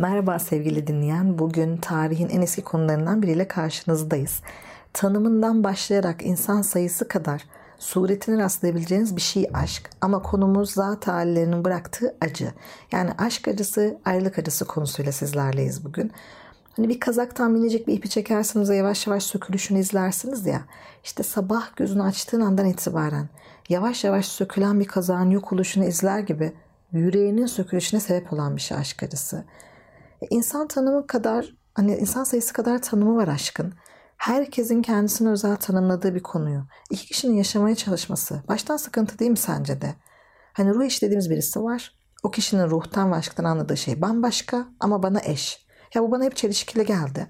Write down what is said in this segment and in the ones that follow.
Merhaba sevgili dinleyen. Bugün tarihin en eski konularından biriyle karşınızdayız. Tanımından başlayarak insan sayısı kadar suretine rastlayabileceğiniz bir şey aşk. Ama konumuz zat hallerinin bıraktığı acı. Yani aşk acısı, ayrılık acısı konusuyla sizlerleyiz bugün. Hani bir kazaktan minicik bir ipi çekersiniz ve yavaş yavaş sökülüşünü izlersiniz ya. İşte sabah gözünü açtığın andan itibaren yavaş yavaş sökülen bir kazağın yok oluşunu izler gibi yüreğinin sökülüşüne sebep olan bir şey aşk acısı. İnsan tanımı kadar, hani insan sayısı kadar tanımı var aşkın. Herkesin kendisine özel tanımladığı bir konuyu. iki kişinin yaşamaya çalışması. Baştan sıkıntı değil mi sence de? Hani ruh eş dediğimiz birisi var. O kişinin ruhtan ve aşktan anladığı şey bambaşka ama bana eş. Ya bu bana hep çelişkili geldi.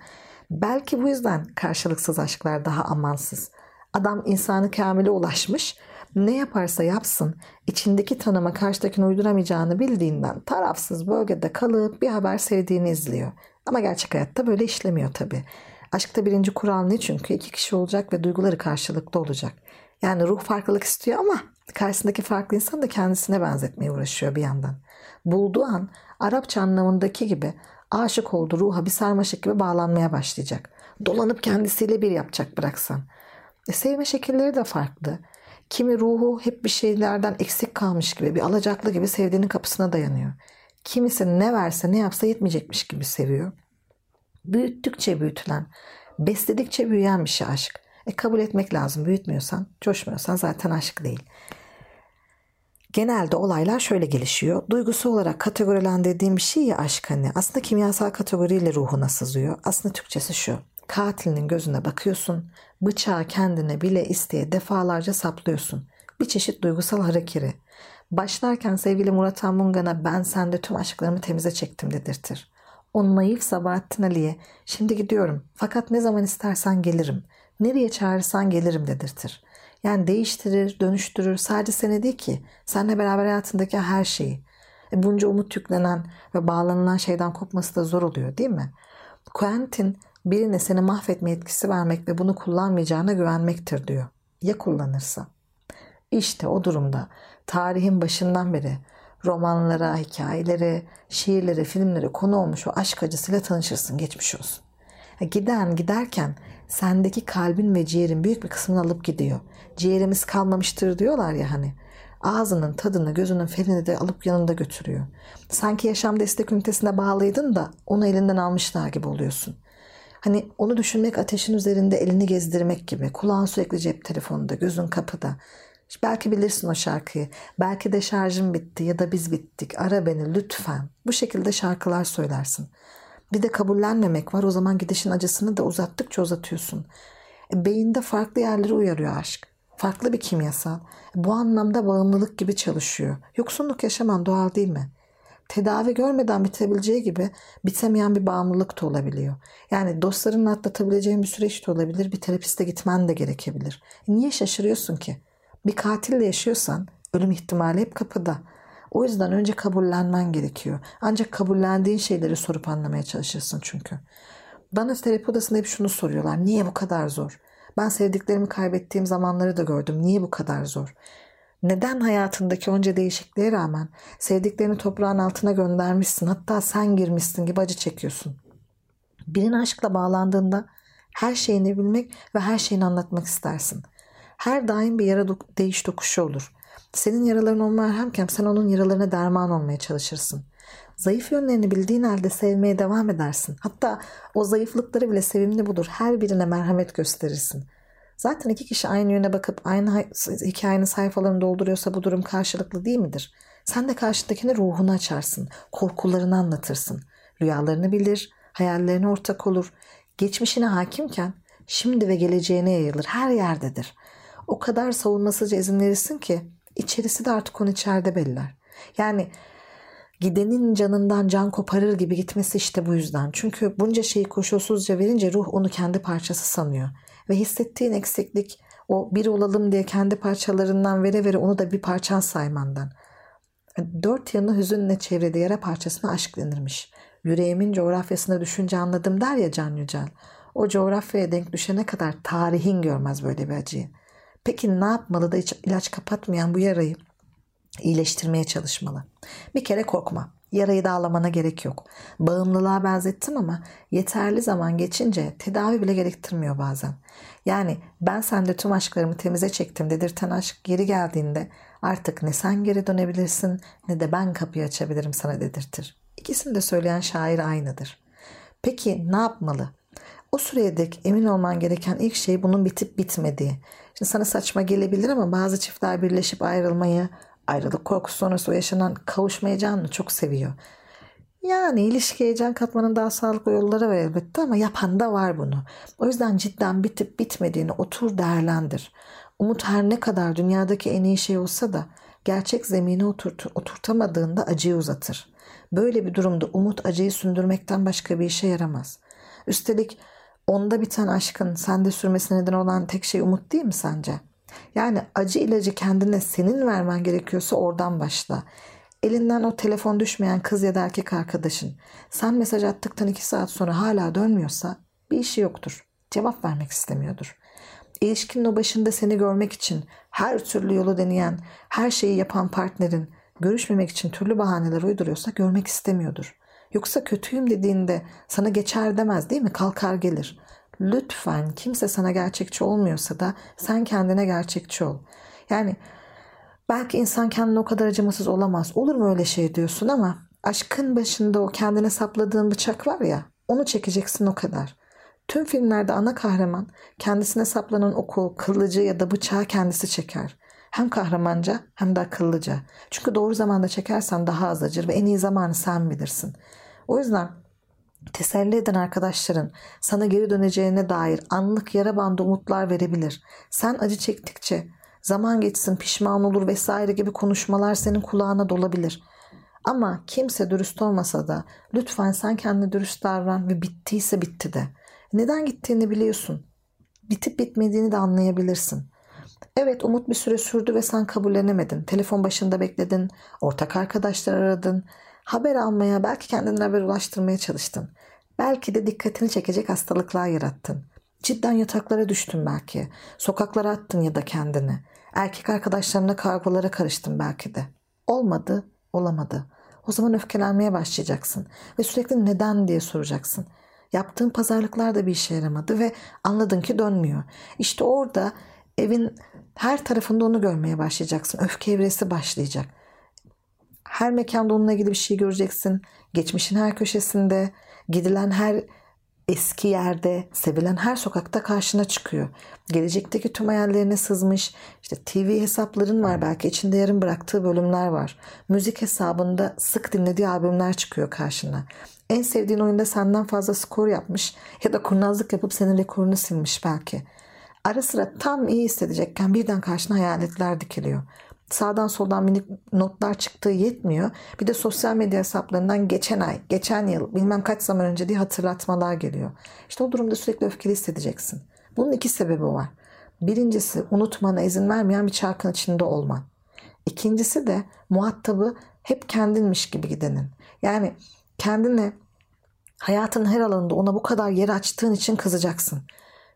Belki bu yüzden karşılıksız aşklar daha amansız. Adam insanı kamile ulaşmış ne yaparsa yapsın içindeki tanıma karşıdakini uyduramayacağını bildiğinden tarafsız bölgede kalıp bir haber sevdiğini izliyor. Ama gerçek hayatta böyle işlemiyor tabii. Aşkta birinci kural ne çünkü iki kişi olacak ve duyguları karşılıklı olacak. Yani ruh farklılık istiyor ama karşısındaki farklı insan da kendisine benzetmeye uğraşıyor bir yandan. Bulduğu an Arapça anlamındaki gibi aşık olduğu ruha bir sarmaşık gibi bağlanmaya başlayacak. Dolanıp kendisiyle bir yapacak bıraksan. E, sevme şekilleri de farklı. Kimi ruhu hep bir şeylerden eksik kalmış gibi, bir alacaklı gibi sevdiğinin kapısına dayanıyor. Kimisi ne verse ne yapsa yetmeyecekmiş gibi seviyor. Büyüttükçe büyütülen, besledikçe büyüyen bir şey aşk. E kabul etmek lazım. Büyütmüyorsan, coşmuyorsan zaten aşk değil. Genelde olaylar şöyle gelişiyor. Duygusu olarak kategorilendirdiğim bir şey ya aşk hani. Aslında kimyasal kategoriyle ruhuna sızıyor. Aslında Türkçesi şu. Katilinin gözüne bakıyorsun, bıçağı kendine bile isteye defalarca saplıyorsun. Bir çeşit duygusal harekiri. Başlarken sevgili Murat Anmungan'a ben sende tüm aşklarımı temize çektim dedirtir. O naif Sabahattin Ali'ye şimdi gidiyorum fakat ne zaman istersen gelirim. Nereye çağırırsan gelirim dedirtir. Yani değiştirir, dönüştürür. Sadece seni değil ki. Seninle beraber hayatındaki her şeyi. E bunca umut yüklenen ve bağlanılan şeyden kopması da zor oluyor değil mi? Quentin birine seni mahvetme etkisi vermek ve bunu kullanmayacağına güvenmektir diyor. Ya kullanırsa? İşte o durumda tarihin başından beri romanlara, hikayelere, şiirlere, filmlere konu olmuş o aşk acısıyla tanışırsın. Geçmiş olsun. Giden giderken sendeki kalbin ve ciğerin büyük bir kısmını alıp gidiyor. Ciğerimiz kalmamıştır diyorlar ya hani. Ağzının tadını, gözünün felini de alıp yanında götürüyor. Sanki yaşam destek ünitesine bağlıydın da onu elinden almışlar gibi oluyorsun. Hani onu düşünmek ateşin üzerinde elini gezdirmek gibi. Kulağın sürekli cep telefonunda, gözün kapıda. Belki bilirsin o şarkıyı. Belki de şarjım bitti ya da biz bittik. Ara beni lütfen. Bu şekilde şarkılar söylersin. Bir de kabullenmemek var. O zaman gidişin acısını da uzattıkça uzatıyorsun. E, beyinde farklı yerleri uyarıyor aşk. Farklı bir kimyasal. Bu anlamda bağımlılık gibi çalışıyor. Yoksunluk yaşaman doğal değil mi? Tedavi görmeden bitebileceği gibi bitemeyen bir bağımlılık da olabiliyor. Yani dostlarınla atlatabileceğin bir süreç de olabilir. Bir terapiste gitmen de gerekebilir. Niye şaşırıyorsun ki? Bir katille yaşıyorsan ölüm ihtimali hep kapıda. O yüzden önce kabullenmen gerekiyor. Ancak kabullendiğin şeyleri sorup anlamaya çalışırsın çünkü. Bana terapi odasında hep şunu soruyorlar. Niye bu kadar zor? Ben sevdiklerimi kaybettiğim zamanları da gördüm. Niye bu kadar zor? Neden hayatındaki onca değişikliğe rağmen sevdiklerini toprağın altına göndermişsin hatta sen girmişsin gibi acı çekiyorsun? Birine aşkla bağlandığında her şeyini bilmek ve her şeyini anlatmak istersin. Her daim bir yara do- değiş dokuşu olur. Senin yaraların on merhemken sen onun yaralarına derman olmaya çalışırsın. Zayıf yönlerini bildiğin halde sevmeye devam edersin. Hatta o zayıflıkları bile sevimli bulur. Her birine merhamet gösterirsin. Zaten iki kişi aynı yöne bakıp aynı hikayenin sayfalarını dolduruyorsa bu durum karşılıklı değil midir? Sen de karşıdakine ruhunu açarsın, korkularını anlatırsın. Rüyalarını bilir, hayallerine ortak olur. Geçmişine hakimken şimdi ve geleceğine yayılır, her yerdedir. O kadar savunmasızca izin verirsin ki içerisi de artık onu içeride belirler. Yani gidenin canından can koparır gibi gitmesi işte bu yüzden. Çünkü bunca şeyi koşulsuzca verince ruh onu kendi parçası sanıyor ve hissettiğin eksiklik o bir olalım diye kendi parçalarından vere vere onu da bir parçan saymandan. Dört yanı hüzünle çevrede yara parçasına aşk denirmiş. Yüreğimin coğrafyasına düşünce anladım der ya Can Yücel. O coğrafyaya denk düşene kadar tarihin görmez böyle bir acıyı. Peki ne yapmalı da hiç ilaç kapatmayan bu yarayı iyileştirmeye çalışmalı? Bir kere korkma. Yarayı dağlamana gerek yok. Bağımlılığa benzettim ama yeterli zaman geçince tedavi bile gerektirmiyor bazen. Yani ben sende tüm aşklarımı temize çektim dedirten aşk geri geldiğinde artık ne sen geri dönebilirsin ne de ben kapıyı açabilirim sana dedirtir. İkisini de söyleyen şair aynıdır. Peki ne yapmalı? O süreye dek emin olman gereken ilk şey bunun bitip bitmediği. Şimdi sana saçma gelebilir ama bazı çiftler birleşip ayrılmayı, ayrılık korkusu sonrası o yaşanan kavuşmayacağını çok seviyor. Yani ilişki heyecan katmanın daha sağlıklı yolları var elbette ama yapan da var bunu. O yüzden cidden bitip bitmediğini otur değerlendir. Umut her ne kadar dünyadaki en iyi şey olsa da gerçek zemine oturt oturtamadığında acıyı uzatır. Böyle bir durumda umut acıyı sündürmekten başka bir işe yaramaz. Üstelik onda biten aşkın sende sürmesine neden olan tek şey umut değil mi sence? Yani acı ilacı kendine senin vermen gerekiyorsa oradan başla. Elinden o telefon düşmeyen kız ya da erkek arkadaşın sen mesaj attıktan iki saat sonra hala dönmüyorsa bir işi yoktur. Cevap vermek istemiyordur. İlişkinin o başında seni görmek için her türlü yolu deneyen, her şeyi yapan partnerin görüşmemek için türlü bahaneler uyduruyorsa görmek istemiyordur. Yoksa kötüyüm dediğinde sana geçer demez değil mi? Kalkar gelir. Lütfen kimse sana gerçekçi olmuyorsa da sen kendine gerçekçi ol. Yani belki insan kendine o kadar acımasız olamaz. Olur mu öyle şey diyorsun ama aşkın başında o kendine sapladığın bıçak var ya onu çekeceksin o kadar. Tüm filmlerde ana kahraman kendisine saplanan oku, kılıcı ya da bıçağı kendisi çeker. Hem kahramanca hem de akıllıca. Çünkü doğru zamanda çekersen daha az acır ve en iyi zamanı sen bilirsin. O yüzden teselli eden arkadaşların sana geri döneceğine dair anlık yara bandı umutlar verebilir. Sen acı çektikçe zaman geçsin pişman olur vesaire gibi konuşmalar senin kulağına dolabilir. Ama kimse dürüst olmasa da lütfen sen kendine dürüst davran ve bittiyse bitti de. Neden gittiğini biliyorsun. Bitip bitmediğini de anlayabilirsin. Evet umut bir süre sürdü ve sen kabullenemedin. Telefon başında bekledin, ortak arkadaşlar aradın, haber almaya, belki kendine haber ulaştırmaya çalıştın. Belki de dikkatini çekecek hastalıklar yarattın. Cidden yataklara düştün belki. Sokaklara attın ya da kendini. Erkek arkadaşlarına kavgalara karıştın belki de. Olmadı, olamadı. O zaman öfkelenmeye başlayacaksın ve sürekli neden diye soracaksın. Yaptığın pazarlıklar da bir işe yaramadı ve anladın ki dönmüyor. İşte orada evin her tarafında onu görmeye başlayacaksın. Öfke evresi başlayacak. Her mekanda onunla ilgili bir şey göreceksin. Geçmişin her köşesinde, gidilen her eski yerde, sevilen her sokakta karşına çıkıyor. Gelecekteki tüm hayallerine sızmış, işte TV hesapların var belki içinde yarım bıraktığı bölümler var. Müzik hesabında sık dinlediği albümler çıkıyor karşına. En sevdiğin oyunda senden fazla skor yapmış ya da kurnazlık yapıp senin rekorunu silmiş belki. Ara sıra tam iyi hissedecekken birden karşına hayaletler dikiliyor. Sağdan soldan minik notlar çıktığı yetmiyor. Bir de sosyal medya hesaplarından geçen ay, geçen yıl, bilmem kaç zaman önce diye hatırlatmalar geliyor. İşte o durumda sürekli öfkeli hissedeceksin. Bunun iki sebebi var. Birincisi unutmana izin vermeyen bir çarkın içinde olman. İkincisi de muhatabı hep kendinmiş gibi gidenin. Yani kendine hayatın her alanında ona bu kadar yer açtığın için kızacaksın.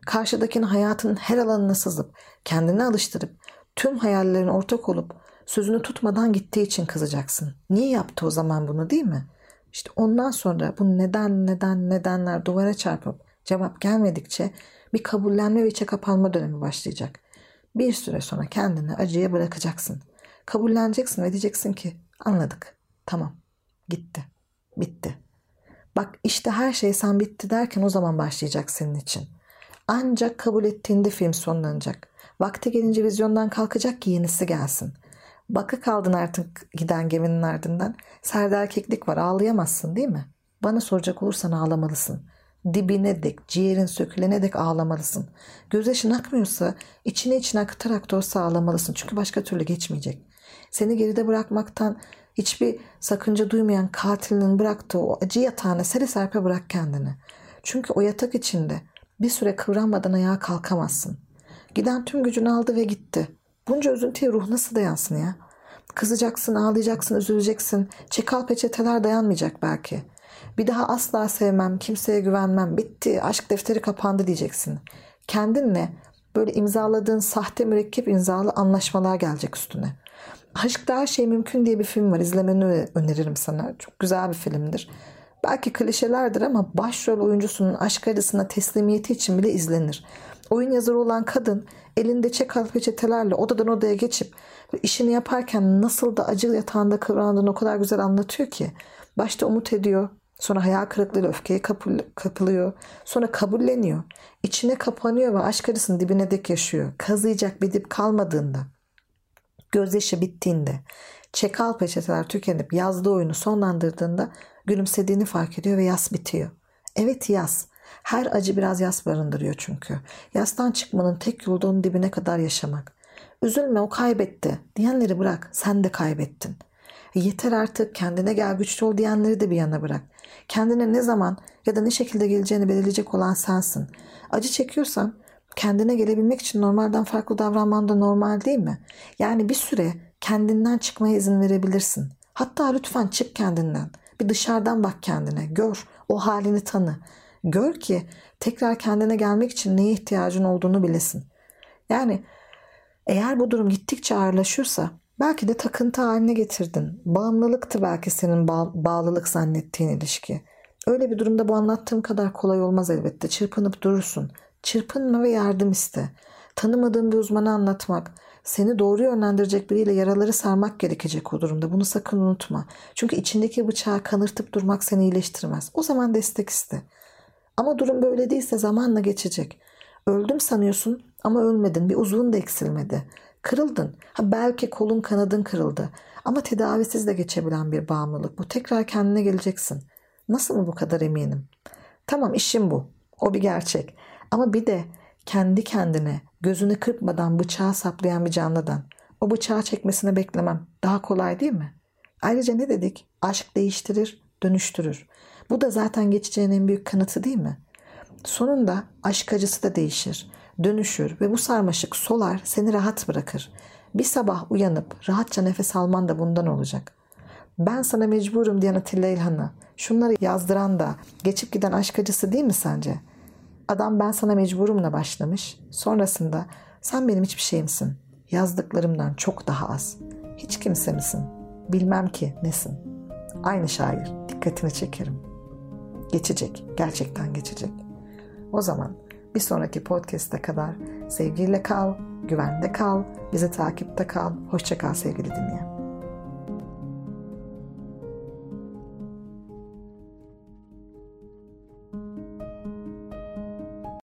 Karşıdakinin hayatının her alanına sızıp kendini alıştırıp tüm hayallerin ortak olup sözünü tutmadan gittiği için kızacaksın. Niye yaptı o zaman bunu değil mi? İşte ondan sonra bu neden neden nedenler duvara çarpıp cevap gelmedikçe bir kabullenme ve içe kapanma dönemi başlayacak. Bir süre sonra kendini acıya bırakacaksın. Kabulleneceksin ve diyeceksin ki anladık. Tamam. Gitti. Bitti. Bak işte her şey sen bitti derken o zaman başlayacak senin için. Ancak kabul ettiğinde film sonlanacak. Vakti gelince vizyondan kalkacak ki yenisi gelsin. Bakı kaldın artık giden geminin ardından. Serde erkeklik var ağlayamazsın değil mi? Bana soracak olursan ağlamalısın. Dibine dek, ciğerin sökülene dek ağlamalısın. Gözyaşın akmıyorsa içine içine akıtarak da olsa ağlamalısın. Çünkü başka türlü geçmeyecek. Seni geride bırakmaktan hiçbir sakınca duymayan katilinin bıraktığı o acı yatağına seri serpe bırak kendini. Çünkü o yatak içinde bir süre kıvranmadan ayağa kalkamazsın. Giden tüm gücünü aldı ve gitti. Bunca üzüntüye ruh nasıl dayansın ya? Kızacaksın, ağlayacaksın, üzüleceksin. Çekal peçeteler dayanmayacak belki. Bir daha asla sevmem, kimseye güvenmem, bitti, aşk defteri kapandı diyeceksin. Kendinle böyle imzaladığın sahte mürekkep imzalı anlaşmalar gelecek üstüne. Aşkta Her Şey Mümkün diye bir film var. İzlemeni öneririm sana. Çok güzel bir filmdir. Belki klişelerdir ama başrol oyuncusunun aşk acısına teslimiyeti için bile izlenir. Oyun yazarı olan kadın elinde çekal peçetelerle odadan odaya geçip işini yaparken nasıl da acı yatağında kıvrandığını o kadar güzel anlatıyor ki. Başta umut ediyor, sonra hayal kırıklığıyla öfkeye kapılıyor, sonra kabulleniyor. İçine kapanıyor ve aşk acısının dibine dek yaşıyor. Kazıyacak bir dip kalmadığında, gözyaşı bittiğinde, çekal peçeteler tükenip yazdığı oyunu sonlandırdığında gülümsediğini fark ediyor ve yas bitiyor. Evet yaz. Her acı biraz yas barındırıyor çünkü. Yastan çıkmanın tek yolu onun dibine kadar yaşamak. Üzülme o kaybetti diyenleri bırak sen de kaybettin. Yeter artık kendine gel güçlü ol diyenleri de bir yana bırak. Kendine ne zaman ya da ne şekilde geleceğini belirleyecek olan sensin. Acı çekiyorsan kendine gelebilmek için normalden farklı davranman da normal değil mi? Yani bir süre kendinden çıkmaya izin verebilirsin. Hatta lütfen çık kendinden. Bir dışarıdan bak kendine. Gör. O halini tanı. Gör ki tekrar kendine gelmek için neye ihtiyacın olduğunu bilesin. Yani eğer bu durum gittikçe ağırlaşırsa belki de takıntı haline getirdin. Bağımlılıktı belki senin bağ- bağlılık zannettiğin ilişki. Öyle bir durumda bu anlattığım kadar kolay olmaz elbette. Çırpınıp durursun. Çırpınma ve yardım iste. Tanımadığın bir uzmana anlatmak, seni doğru yönlendirecek biriyle yaraları sarmak gerekecek o durumda. Bunu sakın unutma. Çünkü içindeki bıçağı kanırtıp durmak seni iyileştirmez. O zaman destek iste. Ama durum böyle değilse zamanla geçecek. Öldüm sanıyorsun ama ölmedin. Bir uzvun da eksilmedi. Kırıldın. Ha belki kolun kanadın kırıldı. Ama tedavisiz de geçebilen bir bağımlılık. Bu tekrar kendine geleceksin. Nasıl mı bu kadar eminim? Tamam işim bu. O bir gerçek. Ama bir de kendi kendine gözünü kırpmadan bıçağı saplayan bir canlıdan o bıçağı çekmesini beklemem daha kolay değil mi? Ayrıca ne dedik? Aşk değiştirir, dönüştürür. Bu da zaten geçeceğin en büyük kanıtı değil mi? Sonunda aşk acısı da değişir, dönüşür ve bu sarmaşık solar seni rahat bırakır. Bir sabah uyanıp rahatça nefes alman da bundan olacak. Ben sana mecburum diyen Atilla İlhan'a şunları yazdıran da geçip giden aşk acısı değil mi sence? Adam ben sana mecburumla başlamış. Sonrasında sen benim hiçbir şeyimsin. Yazdıklarımdan çok daha az. Hiç kimse misin? Bilmem ki nesin. Aynı şair. Dikkatini çekerim. Geçecek. Gerçekten geçecek. O zaman bir sonraki podcast'e kadar sevgiyle kal, güvende kal, bizi takipte kal. Hoşça kal sevgili dinleyen.